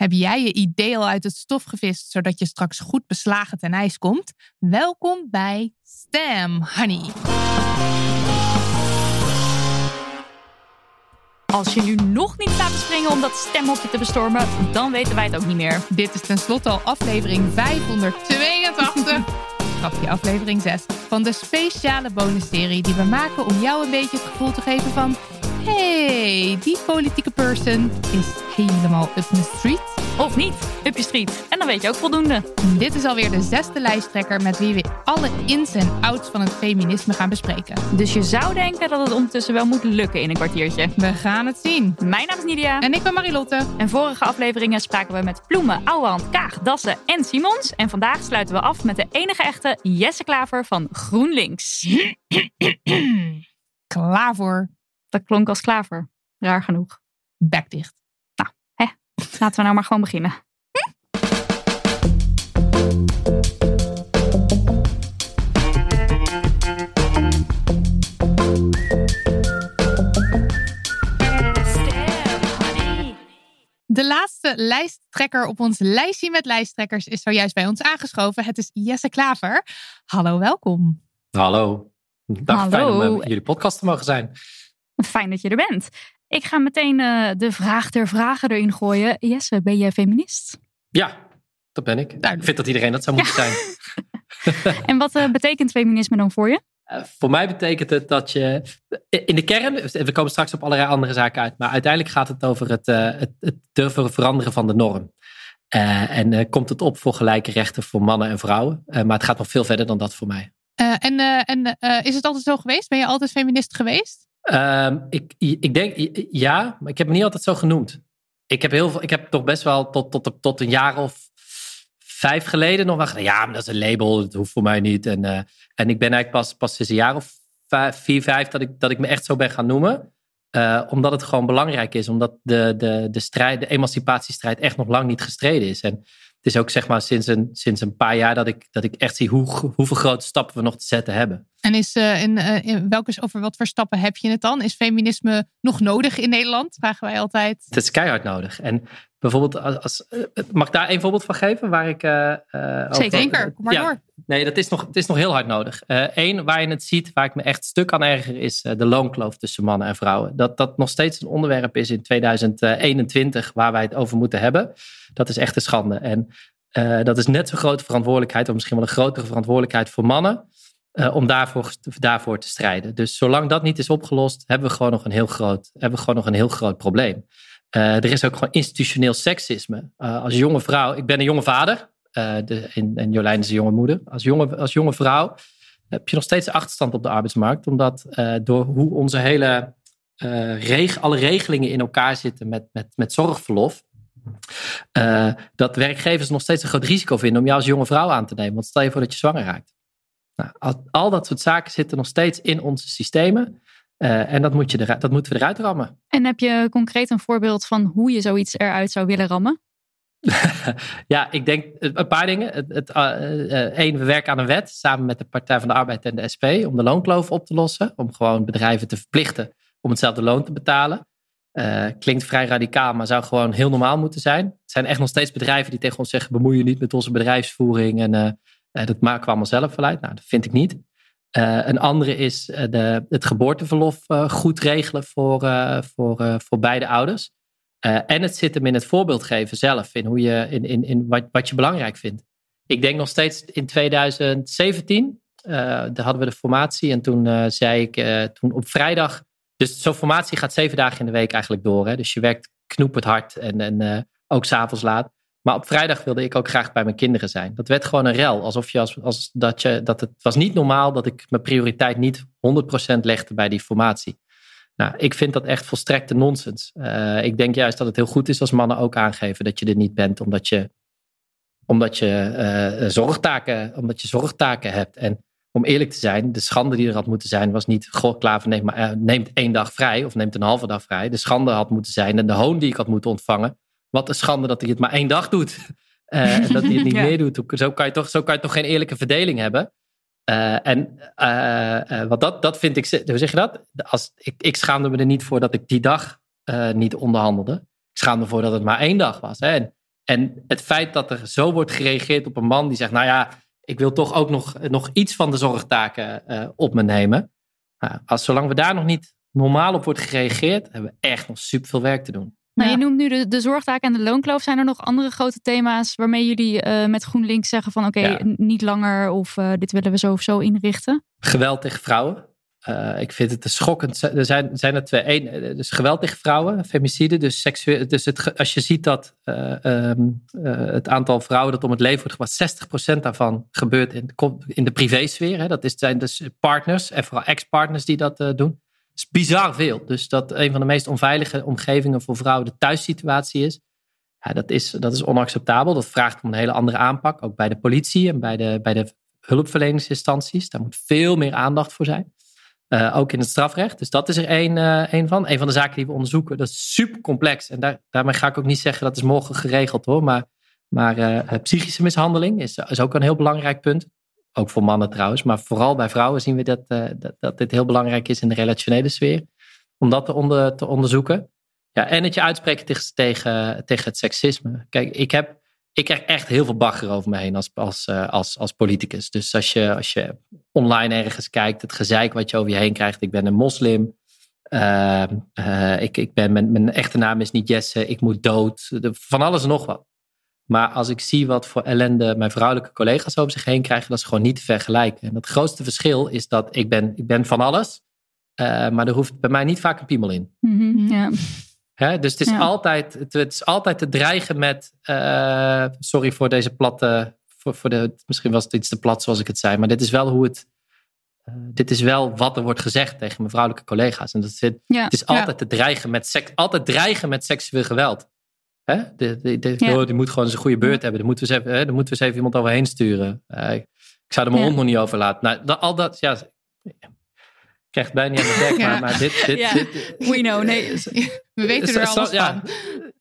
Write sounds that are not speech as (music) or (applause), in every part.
Heb jij je idee al uit het stof gevist, zodat je straks goed beslagen ten ijs komt? Welkom bij Stem Honey. Als je nu nog niet staat te springen om dat stemhokje te bestormen, dan weten wij het ook niet meer. Dit is tenslotte al aflevering 582. Grapje, aflevering 6 van de speciale bonusserie die we maken om jou een beetje het gevoel te geven van... hey, die politieke person is helemaal up the street. Of niet, up je street. En dan weet je ook voldoende. Dit is alweer de zesde lijsttrekker met wie we alle ins en outs van het feminisme gaan bespreken. Dus je zou denken dat het ondertussen wel moet lukken in een kwartiertje. We gaan het zien. Mijn naam is Nidia. En ik ben Marilotte. En vorige afleveringen spraken we met Ploemen, Ouwehand, Kaag, Dassen en Simons. En vandaag sluiten we af met de enige echte Jesse Klaver van GroenLinks. Klaar voor. Dat klonk als klaver. Raar genoeg. Bek dicht. Laten we nou maar gewoon beginnen. De laatste lijsttrekker op ons lijstje met lijsttrekkers is zojuist bij ons aangeschoven. Het is Jesse Klaver. Hallo, welkom. Hallo. Dag, Hallo. fijn om eh, jullie podcast te mogen zijn. Fijn dat je er bent. Ik ga meteen eh, de vraag ter vragen erin gooien. Jesse, ben je feminist? Ja, dat ben ik. Ik vind dat iedereen dat zou moeten zijn. (laughs) (laughs) En wat eh, betekent feminisme dan voor je? Eh, voor mij betekent het dat je in de kern, we komen straks op allerlei andere zaken uit, maar uiteindelijk gaat het over het, eh, het, het durven veranderen van de norm. Eh, en eh, komt het op voor gelijke rechten voor mannen en vrouwen. Eh, maar het gaat nog veel verder dan dat voor mij. Eh, en eh, en eh, is het altijd zo geweest? Ben je altijd feminist geweest? Ehm, ik, ik denk ja, maar ik heb me niet altijd zo genoemd. Ik heb, heel veel, ik heb toch best wel tot, tot, tot een jaar of vijf geleden nog wel gedacht, ja, maar dat is een label, dat hoeft voor mij niet. En, eh, en ik ben eigenlijk pas, pas sinds een jaar of vijf, vier, vijf dat ik, dat ik me echt zo ben gaan noemen. Eh, omdat het gewoon belangrijk is, omdat de, de, de, strijd, de emancipatiestrijd echt nog lang niet gestreden is. En het is ook zeg maar sinds een, sinds een paar jaar dat ik, dat ik echt zie hoe, hoeveel grote stappen we nog te zetten hebben. En is, eh, in, eh, in welke, over wat voor stappen heb je het dan? Is feminisme nog nodig in Nederland? Vragen wij altijd. Het is keihard nodig. En bijvoorbeeld, als, als, eh, mag ik daar een voorbeeld van geven? Waar ik, eh, eh, over- Zeker, kom maar Ja, door. Nee, dat is nog, het is nog heel hard nodig. Eén, waar je het ziet, waar ik me echt stuk aan erger, is de loonkloof tussen mannen en vrouwen. Dat dat nog steeds een onderwerp is in 2021 waar wij het over moeten hebben. Dat is echt een schande. En dat is net zo'n grote verantwoordelijkheid, of misschien wel een grotere verantwoordelijkheid voor mannen. om daarvoor, daarvoor te strijden. Dus zolang dat niet is opgelost, hebben we gewoon nog een heel groot, hebben we gewoon nog een heel groot probleem. Eh, er is ook gewoon institutioneel seksisme. Eh, als jonge vrouw, ik ben een jonge vader, eh, de, en, en Jolijn is een jonge moeder. Als jonge, als jonge vrouw heb je nog steeds achterstand op de arbeidsmarkt, omdat door hoe onze hele reg, alle regelingen in elkaar zitten met, met, met zorgverlof, dat werkgevers nog steeds een groot risico vinden om jou als jonge vrouw aan te nemen. Want stel je voor dat je zwanger raakt. Nou, al dat soort zaken zitten nog steeds in onze systemen. Eh, en dat, moet je eruit, dat moeten we eruit rammen. En heb je concreet een voorbeeld van hoe je zoiets eruit zou willen rammen? (laughs) ja, ik denk eh, een paar dingen. Het, het, eh, één, we werken aan een wet samen met de Partij van de Arbeid en de SP om de loonkloof op te lossen. Om gewoon bedrijven te verplichten om hetzelfde loon te betalen. Klinkt vrij radicaal, maar zou gewoon heel normaal moeten zijn. Het zijn echt nog steeds bedrijven die tegen ons zeggen: bemoei je niet met onze bedrijfsvoering en dat maken we allemaal zelf wel uit. Nou, dat vind ik niet. Eh, een andere is eh, de, het geboorteverlof eh, goed regelen voor, voor, voor beide ouders. En het zit hem in het voorbeeld geven zelf, in, hoe je, in, in, in wat, wat je belangrijk vindt. Ik denk nog steeds in 2017 daar hadden we de formatie. En toen zei ik, toen op vrijdag. Dus zo'n formatie gaat zeven dagen in de week eigenlijk door. Hè? Dus je werkt knoepend hard en, en ook s'avonds laat. Maar op vrijdag wilde ik ook graag bij mijn kinderen zijn. Dat werd gewoon een rel. Alsof je als, als dat je dat het was niet normaal dat ik mijn prioriteit niet 100% legde bij die formatie. Nou, ik vind dat echt volstrekte nonsens. Uh, ik denk juist dat het heel goed is als mannen ook aangeven dat je er niet bent, omdat je, omdat je, uh, zorgtaken, omdat je zorgtaken hebt. En om eerlijk te zijn, de schande die er had moeten zijn, was niet: Goh, Klaver neemt, maar, uh, neemt één dag vrij of neemt een halve dag vrij. De schande had moeten zijn en de hoon die ik had moeten ontvangen. Wat een schande dat hij het maar één dag doet. (laughs) en dat hij het niet (laughs) meer doet. Zo kan, je toch, zo kan je toch geen eerlijke verdeling hebben. Uh, en uh, wat dat, dat vind ik, hoe zeg je dat? Als, ik, ik schaamde me er niet voor dat ik die dag niet onderhandelde. Ik schaamde me voor dat het maar één dag was. Hè? En, en het feit dat er zo wordt gereageerd op een man die zegt: Nou ja, ik wil toch ook nog, nog iets van de zorgtaken op me nemen. Nou, als, zolang we daar nog niet normaal op wordt gereageerd, hebben we echt nog super veel werk te doen. Nou, je noemt nu de, de zorgtaak en de loonkloof. Zijn er nog andere grote thema's waarmee jullie uh, met GroenLinks zeggen van oké, niet langer of uh, dit willen we zo of zo inrichten? Geweld tegen vrouwen. Uh, ik vind het schokkend. Er zijn, zijn er twee. Eén, dus geweld tegen vrouwen, femicide. Dus, seksueel, dus het, als je ziet dat um, het aantal vrouwen dat om het leven wordt gebracht, 60% daarvan gebeurt in, in de privésfeer. Hè. Dat is, zijn dus partners en vooral ex-partners die dat doen is bizar veel. Dus dat een van de meest onveilige omgevingen voor vrouwen de thuissituatie is. Ja, dat is, dat is onacceptabel. Dat vraagt om een hele andere aanpak. Ook bij de politie en bij de, bij de hulpverleningsinstanties. Daar moet veel meer aandacht voor zijn. Uh, ook in het strafrecht. Dus dat is er één, uh, van. Een van de zaken die we onderzoeken. Dat is super complex. En daar, daarmee ga ik ook niet zeggen dat is morgen geregeld hoor. Maar, maar uh, psychische mishandeling is, is ook een heel belangrijk punt. Ook voor mannen trouwens. Maar vooral bij vrouwen zien we dat, uh, dat, dat, dit heel belangrijk is in de relationele sfeer. Om dat te, onder, te onderzoeken. Ja, en het je uitspreken tegen, tegen, het seksisme. Kijk, ik, heb, ik krijg echt heel veel bagger over me heen als, als, uh, als, als politicus. Dus als je, als je online ergens kijkt, het gezeik wat je over je heen krijgt. Ik ben een moslim. Uh, ik, ik ben, mijn, mijn echte naam is niet Jesse. Ik moet dood. Van alles en nog wat. Maar als ik zie wat voor ellende mijn vrouwelijke collega's over zich heen krijgen, dat is gewoon niet te vergelijken. En het grootste verschil is dat ik ben, ik ben van alles, uh, maar er hoeft bij mij niet vaak een piemel in. Mm -hmm. Hè? Dus het is, ja. altijd, het, het, is altijd te dreigen met, uh, sorry voor deze platte, voor, voor de, misschien was het iets te plat zoals ik het zei, maar dit is wel hoe het, uh, dit is wel wat er wordt gezegd tegen mijn vrouwelijke collega's. En dat is, ja. het is altijd te dreigen met, seks, altijd dreigen met seksueel geweld. Hè? De, de, de, ja. Die moet gewoon een goede beurt hebben. Daar moeten we eens even, hè? Daar moeten we eens even iemand overheen sturen. Uh, ik zou er mijn hond nog niet over laten. Nou, dat, al dat, ja. Ik krijg het bijna niet aan de dek, ja. maar, maar dit, dit, ja. dit, We know, nee. We weten er alles ja,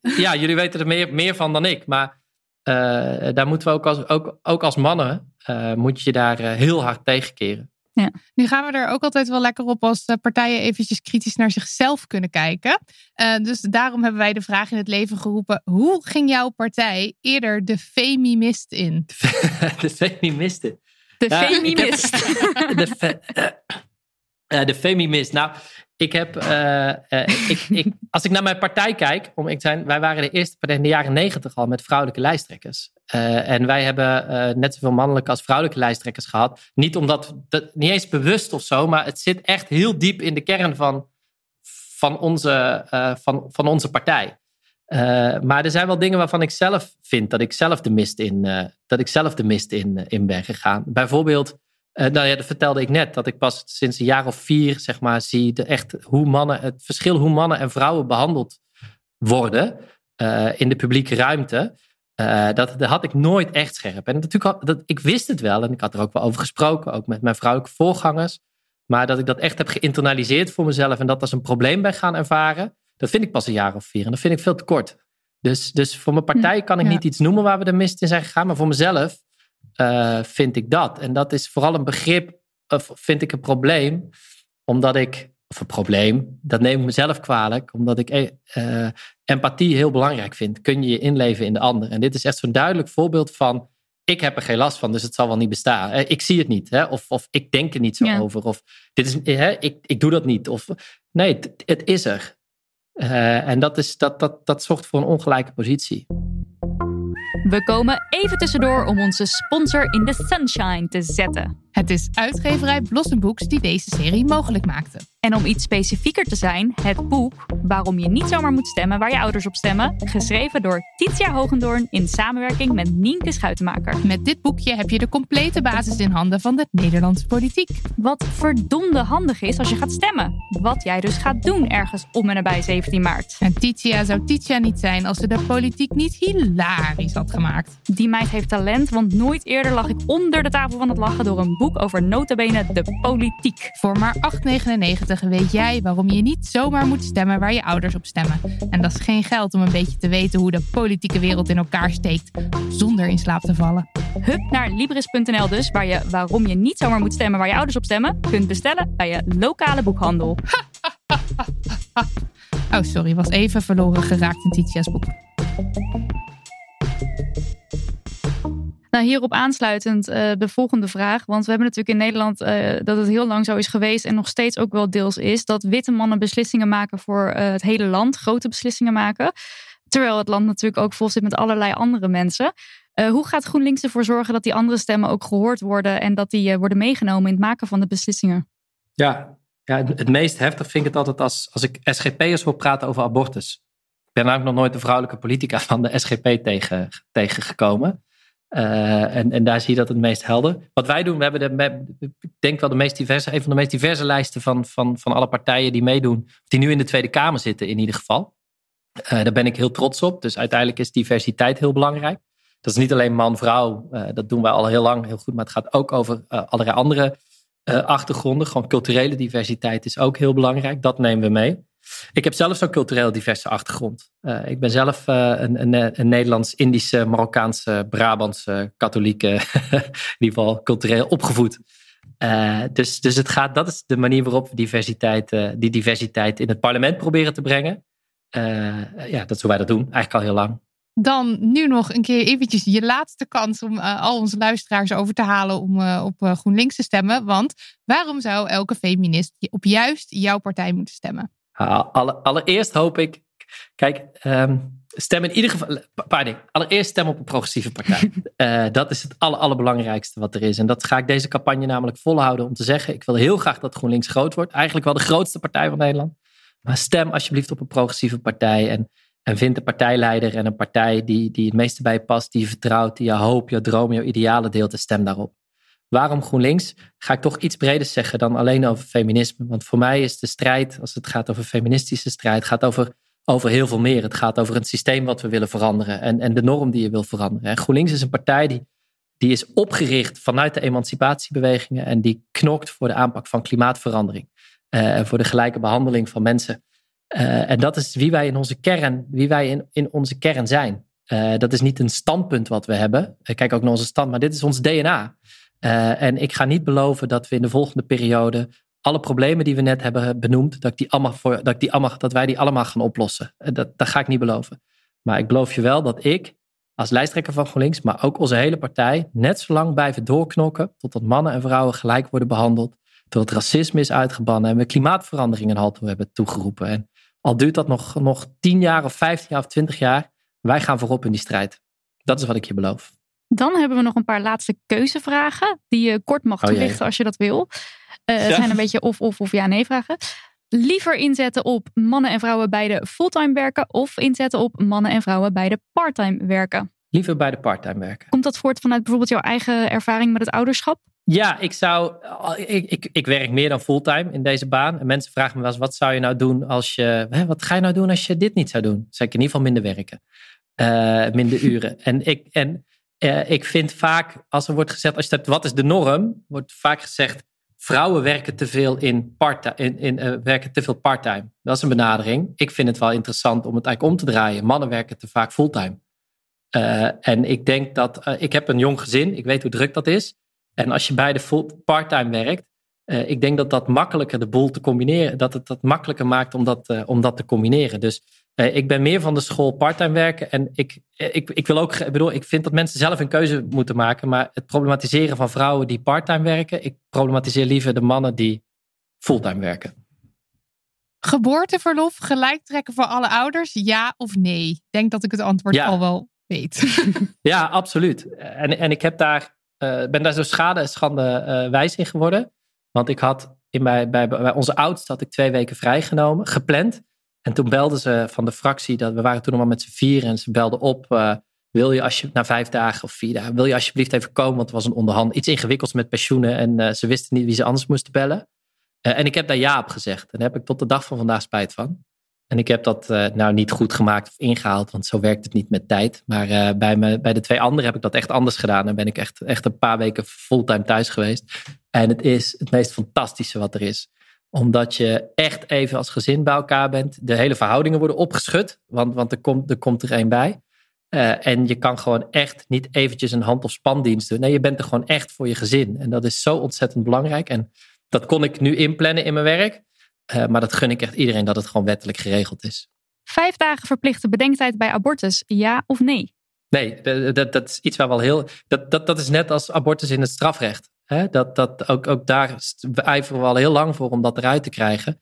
van. Ja, jullie weten er meer, meer van dan ik. Maar uh, daar moeten we ook als, ook, ook als mannen, uh, moet je daar heel hard tegenkeren. Ja. Nu gaan we er ook altijd wel lekker op als partijen eventjes kritisch naar zichzelf kunnen kijken. Uh, dus daarom hebben wij de vraag in het leven geroepen. Hoe ging jouw partij eerder de femimist in? (laughs) de femimist in? De ja, femimist. Heb, (laughs) de, fe, uh, de femimist. Nou, ik heb, uh, ik, ik, als ik naar mijn partij kijk, om ik zijn, wij waren de eerste partij in de jaren negentig al met vrouwelijke lijsttrekkers. Uh, en wij hebben uh, net zoveel mannelijke als vrouwelijke lijsttrekkers gehad. Niet omdat, dat, niet eens bewust of zo, maar het zit echt heel diep in de kern van, van, onze, van, van onze partij. maar er zijn wel dingen waarvan ik zelf vind dat ik zelf de mist in, dat ik zelf de mist in, in ben gegaan. Bijvoorbeeld nou ja, dat vertelde ik net. Dat ik pas sinds een jaar of vier, zeg maar, zie de echt hoe mannen, het verschil hoe mannen en vrouwen behandeld worden in de publieke ruimte. Uh, dat, dat, had ik nooit echt scherp. En natuurlijk, dat, ik wist het wel en ik had er ook wel over gesproken, ook met mijn vrouwelijke voorgangers. Maar dat ik dat echt heb geïnternaliseerd voor mezelf en dat als een probleem ben gaan ervaren, dat vind ik pas een jaar of vier. En dat vind ik veel te kort. Dus, dus voor mijn partij kan ik ja. niet iets noemen waar we de mist in zijn gegaan. Maar voor mezelf uh, vind ik dat. En dat is vooral een begrip, of vind ik een probleem, omdat ik, of een probleem, dat neem ik mezelf kwalijk, omdat ik uh, empathie heel belangrijk vind. Kun je je inleven in de ander? En dit is echt zo'n duidelijk voorbeeld van, ik heb er geen last van, dus het zal wel niet bestaan. Ik zie het niet, hè? Of, of ik denk er niet zo ja. over, of dit is, hè? Ik, ik doe dat niet. Of, nee, het, het is er. Uh, en dat, is, dat, dat, dat zorgt voor een ongelijke positie. We komen even tussendoor om onze sponsor in the sunshine te zetten. Het is uitgeverij Blossom Books die deze serie mogelijk maakte. En om iets specifieker te zijn, het boek Waarom je niet zomaar moet stemmen waar je ouders op stemmen, geschreven door Titia Hogendoorn in samenwerking met Nienke Schuitenmaker. Met dit boekje heb je de complete basis in handen van de Nederlandse politiek. Wat verdomde handig is als je gaat stemmen. Wat jij dus gaat doen ergens om en nabij 17 maart. En Titia zou Titia niet zijn als ze de politiek niet hilarisch had gemaakt. Die meid heeft talent, want nooit eerder lag ik onder de tafel van het lachen door een boek over notabene de politiek. Voor maar 8,99 weet jij waarom je niet zomaar moet stemmen waar je ouders op stemmen. En dat is geen geld om een beetje te weten hoe de politieke wereld in elkaar steekt, zonder in slaap te vallen. Hup naar Libris.nl dus, waar je waarom je niet zomaar moet stemmen waar je ouders op stemmen, kunt bestellen bij je lokale boekhandel. (laughs) oh, sorry, was even verloren geraakt in Titia's boek. Nou, hierop aansluitend uh, de volgende vraag. Want we hebben natuurlijk in Nederland uh, dat het heel lang zo is geweest en nog steeds ook wel deels is. Dat witte mannen beslissingen maken voor uh, het hele land, grote beslissingen maken. Terwijl het land natuurlijk ook vol zit met allerlei andere mensen. hoe gaat GroenLinks ervoor zorgen dat die andere stemmen ook gehoord worden en dat die worden meegenomen in het maken van de beslissingen? Ja, ja het, meest heftig vind ik het altijd als, als ik SGP'ers wil praten over abortus. Ik ben eigenlijk nog nooit de vrouwelijke politica van de SGP tegen, tegengekomen. Uh, en, en daar zie je dat het meest helder. Wat wij doen, we hebben de, ik denk wel de meest diverse, een van de meest diverse lijsten van, van, van alle partijen die meedoen, die nu in de Tweede Kamer zitten in ieder geval. Uh, daar ben ik heel trots op. Dus uiteindelijk is diversiteit heel belangrijk. Dat is niet alleen man-vrouw, uh, dat doen wij al heel lang heel goed, maar het gaat ook over allerlei andere achtergronden. Gewoon culturele diversiteit is ook heel belangrijk. Dat nemen we mee. Ik heb zelf zo'n cultureel diverse achtergrond. Uh, ik ben zelf uh, een, een, een Nederlands-Indische, Marokkaanse, Brabantse, katholieke, (laughs) in ieder geval cultureel opgevoed. Uh, dus, dus het gaat, dat is de manier waarop we diversiteit, die diversiteit in het parlement proberen te brengen. ja, dat is wij dat doen, eigenlijk al heel lang. Dan nu nog een keer eventjes je laatste kans om al onze luisteraars over te halen om op GroenLinks te stemmen. Want waarom zou elke feminist op juist jouw partij moeten stemmen? Alle, allereerst hoop ik, kijk, um, stem in ieder geval, paar dingen. Allereerst stem op een progressieve partij. uh, (laughs) dat is het aller, allerbelangrijkste wat er is. En dat ga ik deze campagne namelijk volhouden om te zeggen. Ik wil heel graag dat GroenLinks groot wordt. Eigenlijk wel de grootste partij van Nederland. Maar stem alsjeblieft op een progressieve partij. En, en vind een partijleider en een partij die, die het meeste bij je past, die je vertrouwt, die je hoop, je droom, je idealen deelt en stem daarop. Waarom GroenLinks? Ga ik toch iets breder zeggen dan alleen over feminisme. Want voor mij is de strijd, als het gaat over feministische strijd, gaat over, over heel veel meer. Het gaat over het systeem wat we willen veranderen en, en de norm die je wil veranderen. En GroenLinks is een partij die, die is opgericht vanuit de emancipatiebewegingen en die knokt voor de aanpak van klimaatverandering. Uh, en voor de gelijke behandeling van mensen. Uh, en dat is wie wij in onze kern, wie wij in, in onze kern zijn. Uh, dat is niet een standpunt wat we hebben. Kijk ook naar onze stand, maar dit is ons DNA. Uh, en ik ga niet beloven dat we in de volgende periode alle problemen die we net hebben benoemd, dat, ik die allemaal dat, ik die allemaal, dat wij die allemaal gaan oplossen. Uh, dat, dat ga ik niet beloven. Maar ik beloof je wel dat ik als lijsttrekker van GroenLinks, maar ook onze hele partij, net zo lang blijven doorknokken totdat mannen en vrouwen gelijk worden behandeld, totdat racisme is uitgebannen en we klimaatverandering een halt hebben toegeroepen. En al duurt dat nog, nog 10 jaar of 15 jaar of 20 jaar, wij gaan voorop in die strijd. Dat is wat ik je beloof. Dan hebben we nog een paar laatste keuzevragen die je kort mag oh toelichten als je dat wil. Uh, het zijn een beetje of, of, of ja-nee vragen. Liever inzetten op mannen en vrouwen beide fulltime werken of inzetten op mannen en vrouwen beide parttime werken? Liever bij de parttime werken. Komt dat voort vanuit bijvoorbeeld jouw eigen ervaring met het ouderschap? Ja, ik zou. Ik, ik, ik werk meer dan fulltime in deze baan. En mensen vragen me wel eens: wat zou je nou doen als je. Hè, wat ga je nou doen als je dit niet zou doen? Zou ik in ieder geval minder werken. Uh, minder (laughs) uren. En ik. En uh, ik vind vaak, als er wordt gezegd, als je hebt, wat is de norm, wordt vaak gezegd, vrouwen werken te veel in part in, in uh, werken te veel parttime. Dat is een benadering. Ik vind het wel interessant om het eigenlijk om te draaien. Mannen werken te vaak fulltime. Uh, en ik denk dat, ik heb een jong gezin, ik weet hoe druk dat is. En als je beide parttime werkt, ik denk dat dat makkelijker de boel te combineren, dat het dat makkelijker maakt om dat, om dat te combineren. Dus uh, ik ben meer van de school parttime werken. En ik, ik, ik wil ook, ik bedoel, ik vind dat mensen zelf een keuze moeten maken. Maar het problematiseren van vrouwen die parttime werken, ik problematiseer liever de mannen die fulltime werken. Geboorteverlof gelijk trekken voor alle ouders, ja of nee? Ik denk dat ik het antwoord al wel weet. (laughs) ja, absoluut. En, en ik heb daar eh, ben daar zo schade en schande eh, wijs in geworden. Want ik had in bij, bij, bij onze oudste had ik twee weken vrijgenomen, gepland. En toen belden ze van de fractie, dat, we waren toen nog maar met z'n vier en ze belden op. eh, wil je als je na vijf dagen of vier dagen, wil je alsjeblieft even komen? Want er was een onderhand, iets ingewikkelds met pensioenen en eh, ze wisten niet wie ze anders moesten bellen. Eh, en ik heb daar ja op gezegd. En daar heb ik tot de dag van vandaag spijt van. En ik heb dat nou niet goed gemaakt of ingehaald, want zo werkt het niet met tijd. Maar bij, me, bij de twee anderen heb ik dat echt anders gedaan. En ben ik echt, echt een paar weken fulltime thuis geweest. En het is het meest fantastische wat er is. Omdat je echt even als gezin bij elkaar bent. De hele verhoudingen worden opgeschud, want, want er, komt, er komt er één bij. Eh, en je kan gewoon echt niet eventjes een hand- of spandienst doen. Nee, je bent er gewoon echt voor je gezin. En dat is zo ontzettend belangrijk. En dat kon ik nu inplannen in mijn werk. Eh, maar dat gun ik echt iedereen dat het gewoon wettelijk geregeld is. Vijf dagen verplichte bedenktijd bij abortus, ja of nee? Nee, dat, dat, dat is iets waar wel heel. Dat, dat, dat is net als abortus in het strafrecht. Dat, dat, ook, ook daar ijveren we al heel lang voor om dat eruit te krijgen.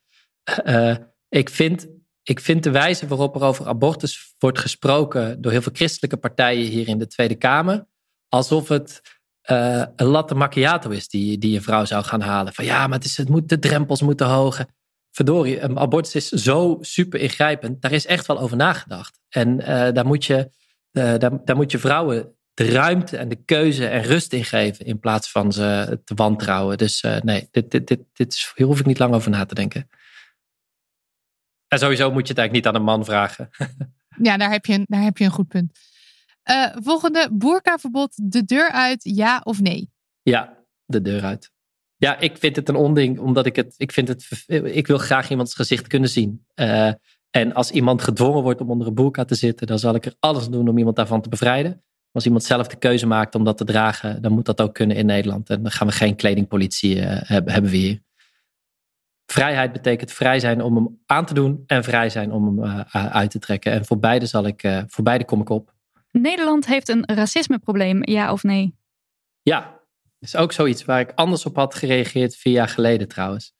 Eh, ik, vind, ik vind de wijze waarop er over abortus wordt gesproken door heel veel christelijke partijen hier in de Tweede Kamer, alsof het eh, een latte macchiato is die, die een vrouw zou gaan halen. Van ja, maar het, het moet, de drempels moeten hoger. Verdorie, abortus is zo super ingrijpend. Daar is echt wel over nagedacht. En eh, daar, moet je, eh, daar, daar moet je vrouwen de ruimte en de keuze en rust in geven. In plaats van ze te wantrouwen. Dus eh, nee, dit, dit, dit, dit is, hier hoef ik niet lang over na te denken. En sowieso moet je het eigenlijk niet aan een man vragen. (laughs) Ja, daar heb je een, daar heb je een goed punt. Eh, volgende, boerkaverbod, de deur uit, ja of nee? Ja, de deur uit. Ja, ik vind het een onding, omdat ik het, ik vind het, ik wil graag iemands gezicht kunnen zien. Uh, en als iemand gedwongen wordt om onder een boerka te zitten, dan zal ik er alles doen om iemand daarvan te bevrijden. Als iemand zelf de keuze maakt om dat te dragen, dan moet dat ook kunnen in Nederland. En dan gaan we geen kledingpolitie uh, hebben, hebben we hier. Vrijheid betekent vrij zijn om hem aan te doen en vrij zijn om hem uh, uit te trekken. En voor beide, zal ik, uh, voor beide kom ik op. Nederland heeft een racismeprobleem, ja of nee? Ja, dat is ook zoiets waar ik anders op had gereageerd vier jaar geleden trouwens.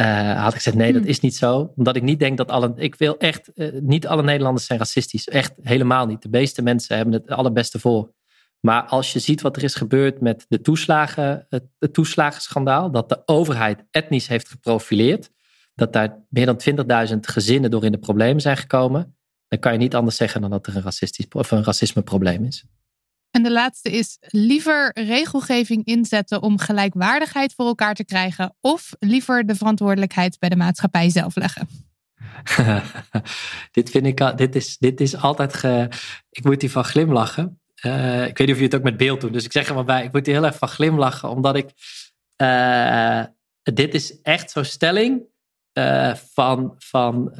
Uh, had ik gezegd, nee, dat is niet zo. Omdat ik niet denk dat alle... Ik wil echt... Uh, niet alle Nederlanders zijn racistisch. Echt helemaal niet. De meeste mensen hebben het allerbeste voor. Maar als je ziet wat er is gebeurd met de toeslagen, het, het toeslagenschandaal. Dat de overheid etnisch heeft geprofileerd. Dat daar meer dan 20.000 gezinnen door in de problemen zijn gekomen. Dan kan je niet anders zeggen dan dat er een, racistisch, of een racismeprobleem is. En de laatste is liever regelgeving inzetten om gelijkwaardigheid voor elkaar te krijgen. Of liever de verantwoordelijkheid bij de maatschappij zelf leggen. (laughs) dit vind ik, dit is, dit is altijd, ge, ik moet hiervan glimlachen. Uh, ik weet niet of je het ook met beeld doet, dus ik zeg er maar bij. Ik moet hier heel erg van glimlachen, omdat ik, uh, dit is echt zo'n stelling uh, van, van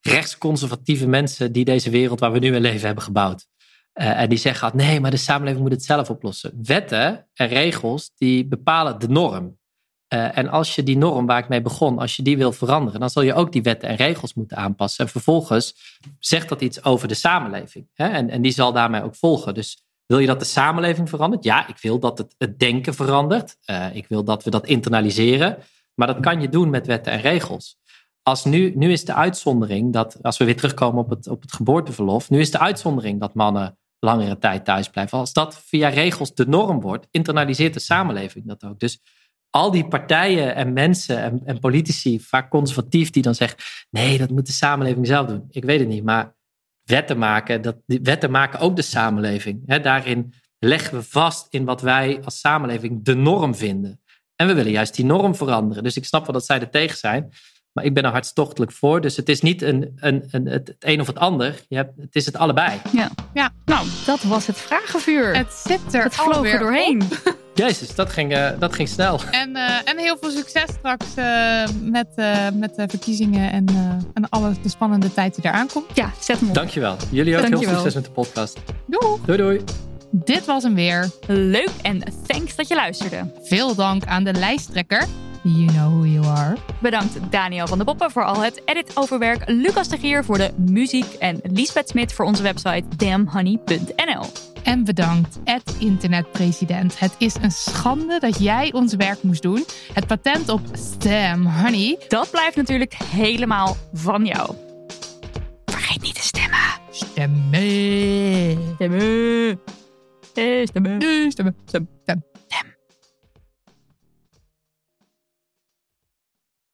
rechtsconservatieve mensen die deze wereld waar we nu in leven hebben gebouwd. Uh, en die zeggen altijd, nee, maar de samenleving moet het zelf oplossen. Wetten en regels, die bepalen de norm. Uh, en als je die norm waar ik mee begon, als je die wil veranderen, dan zal je ook die wetten en regels moeten aanpassen. En vervolgens zegt dat iets over de samenleving. Hè? En, en die zal daarmee ook volgen. Dus wil je dat de samenleving verandert? Ja, ik wil dat het, het denken verandert. Uh, ik wil dat we dat internaliseren. Maar dat kan je doen met wetten en regels. Als nu, nu is de uitzondering dat, als we weer terugkomen op het, op het geboorteverlof, nu is de uitzondering dat mannen langere tijd thuis blijven. Als dat via regels de norm wordt, internaliseert de samenleving dat ook. Dus al die partijen en mensen en, politici, vaak conservatief, die dan zeggen: nee, dat moet de samenleving zelf doen. Ik weet het niet, maar wetten maken, dat, wetten maken ook de samenleving. Daarin leggen we vast in wat wij als samenleving de norm vinden. En we willen juist die norm veranderen. Dus ik snap wel dat zij er tegen zijn. Maar ik ben er hartstochtelijk voor. Dus het is niet een, een, een, het een of het ander. Je hebt, het is het allebei. Ja. ja. Nou, dat was het vragenvuur. Het zit er Het vloog er doorheen. (laughs) Jezus, dat ging, uh, dat ging snel. En, uh, en heel veel succes straks uh, met, met de verkiezingen en, en alle de spannende tijd die eraan komt. Ja, zet hem op. Dankjewel. Jullie ook Dankjewel. heel veel succes met de podcast. Doei. Doei doei. Dit was hem weer. Leuk en thanks dat je luisterde. Veel dank aan de lijsttrekker. You know who you are. Bedankt Daniel van der Poppen voor al het editoverwerk, Lucas de Gier voor de muziek en Liesbeth Smit voor onze website damnhoney.nl. En bedankt, Ed Internetpresident. Het is een schande dat jij ons werk moest doen. Het patent op Stem Honey. Dat blijft natuurlijk helemaal van jou. Vergeet niet te stemmen. Stemmen. Stemmen. Stemmen. Stemmen, stem, stem.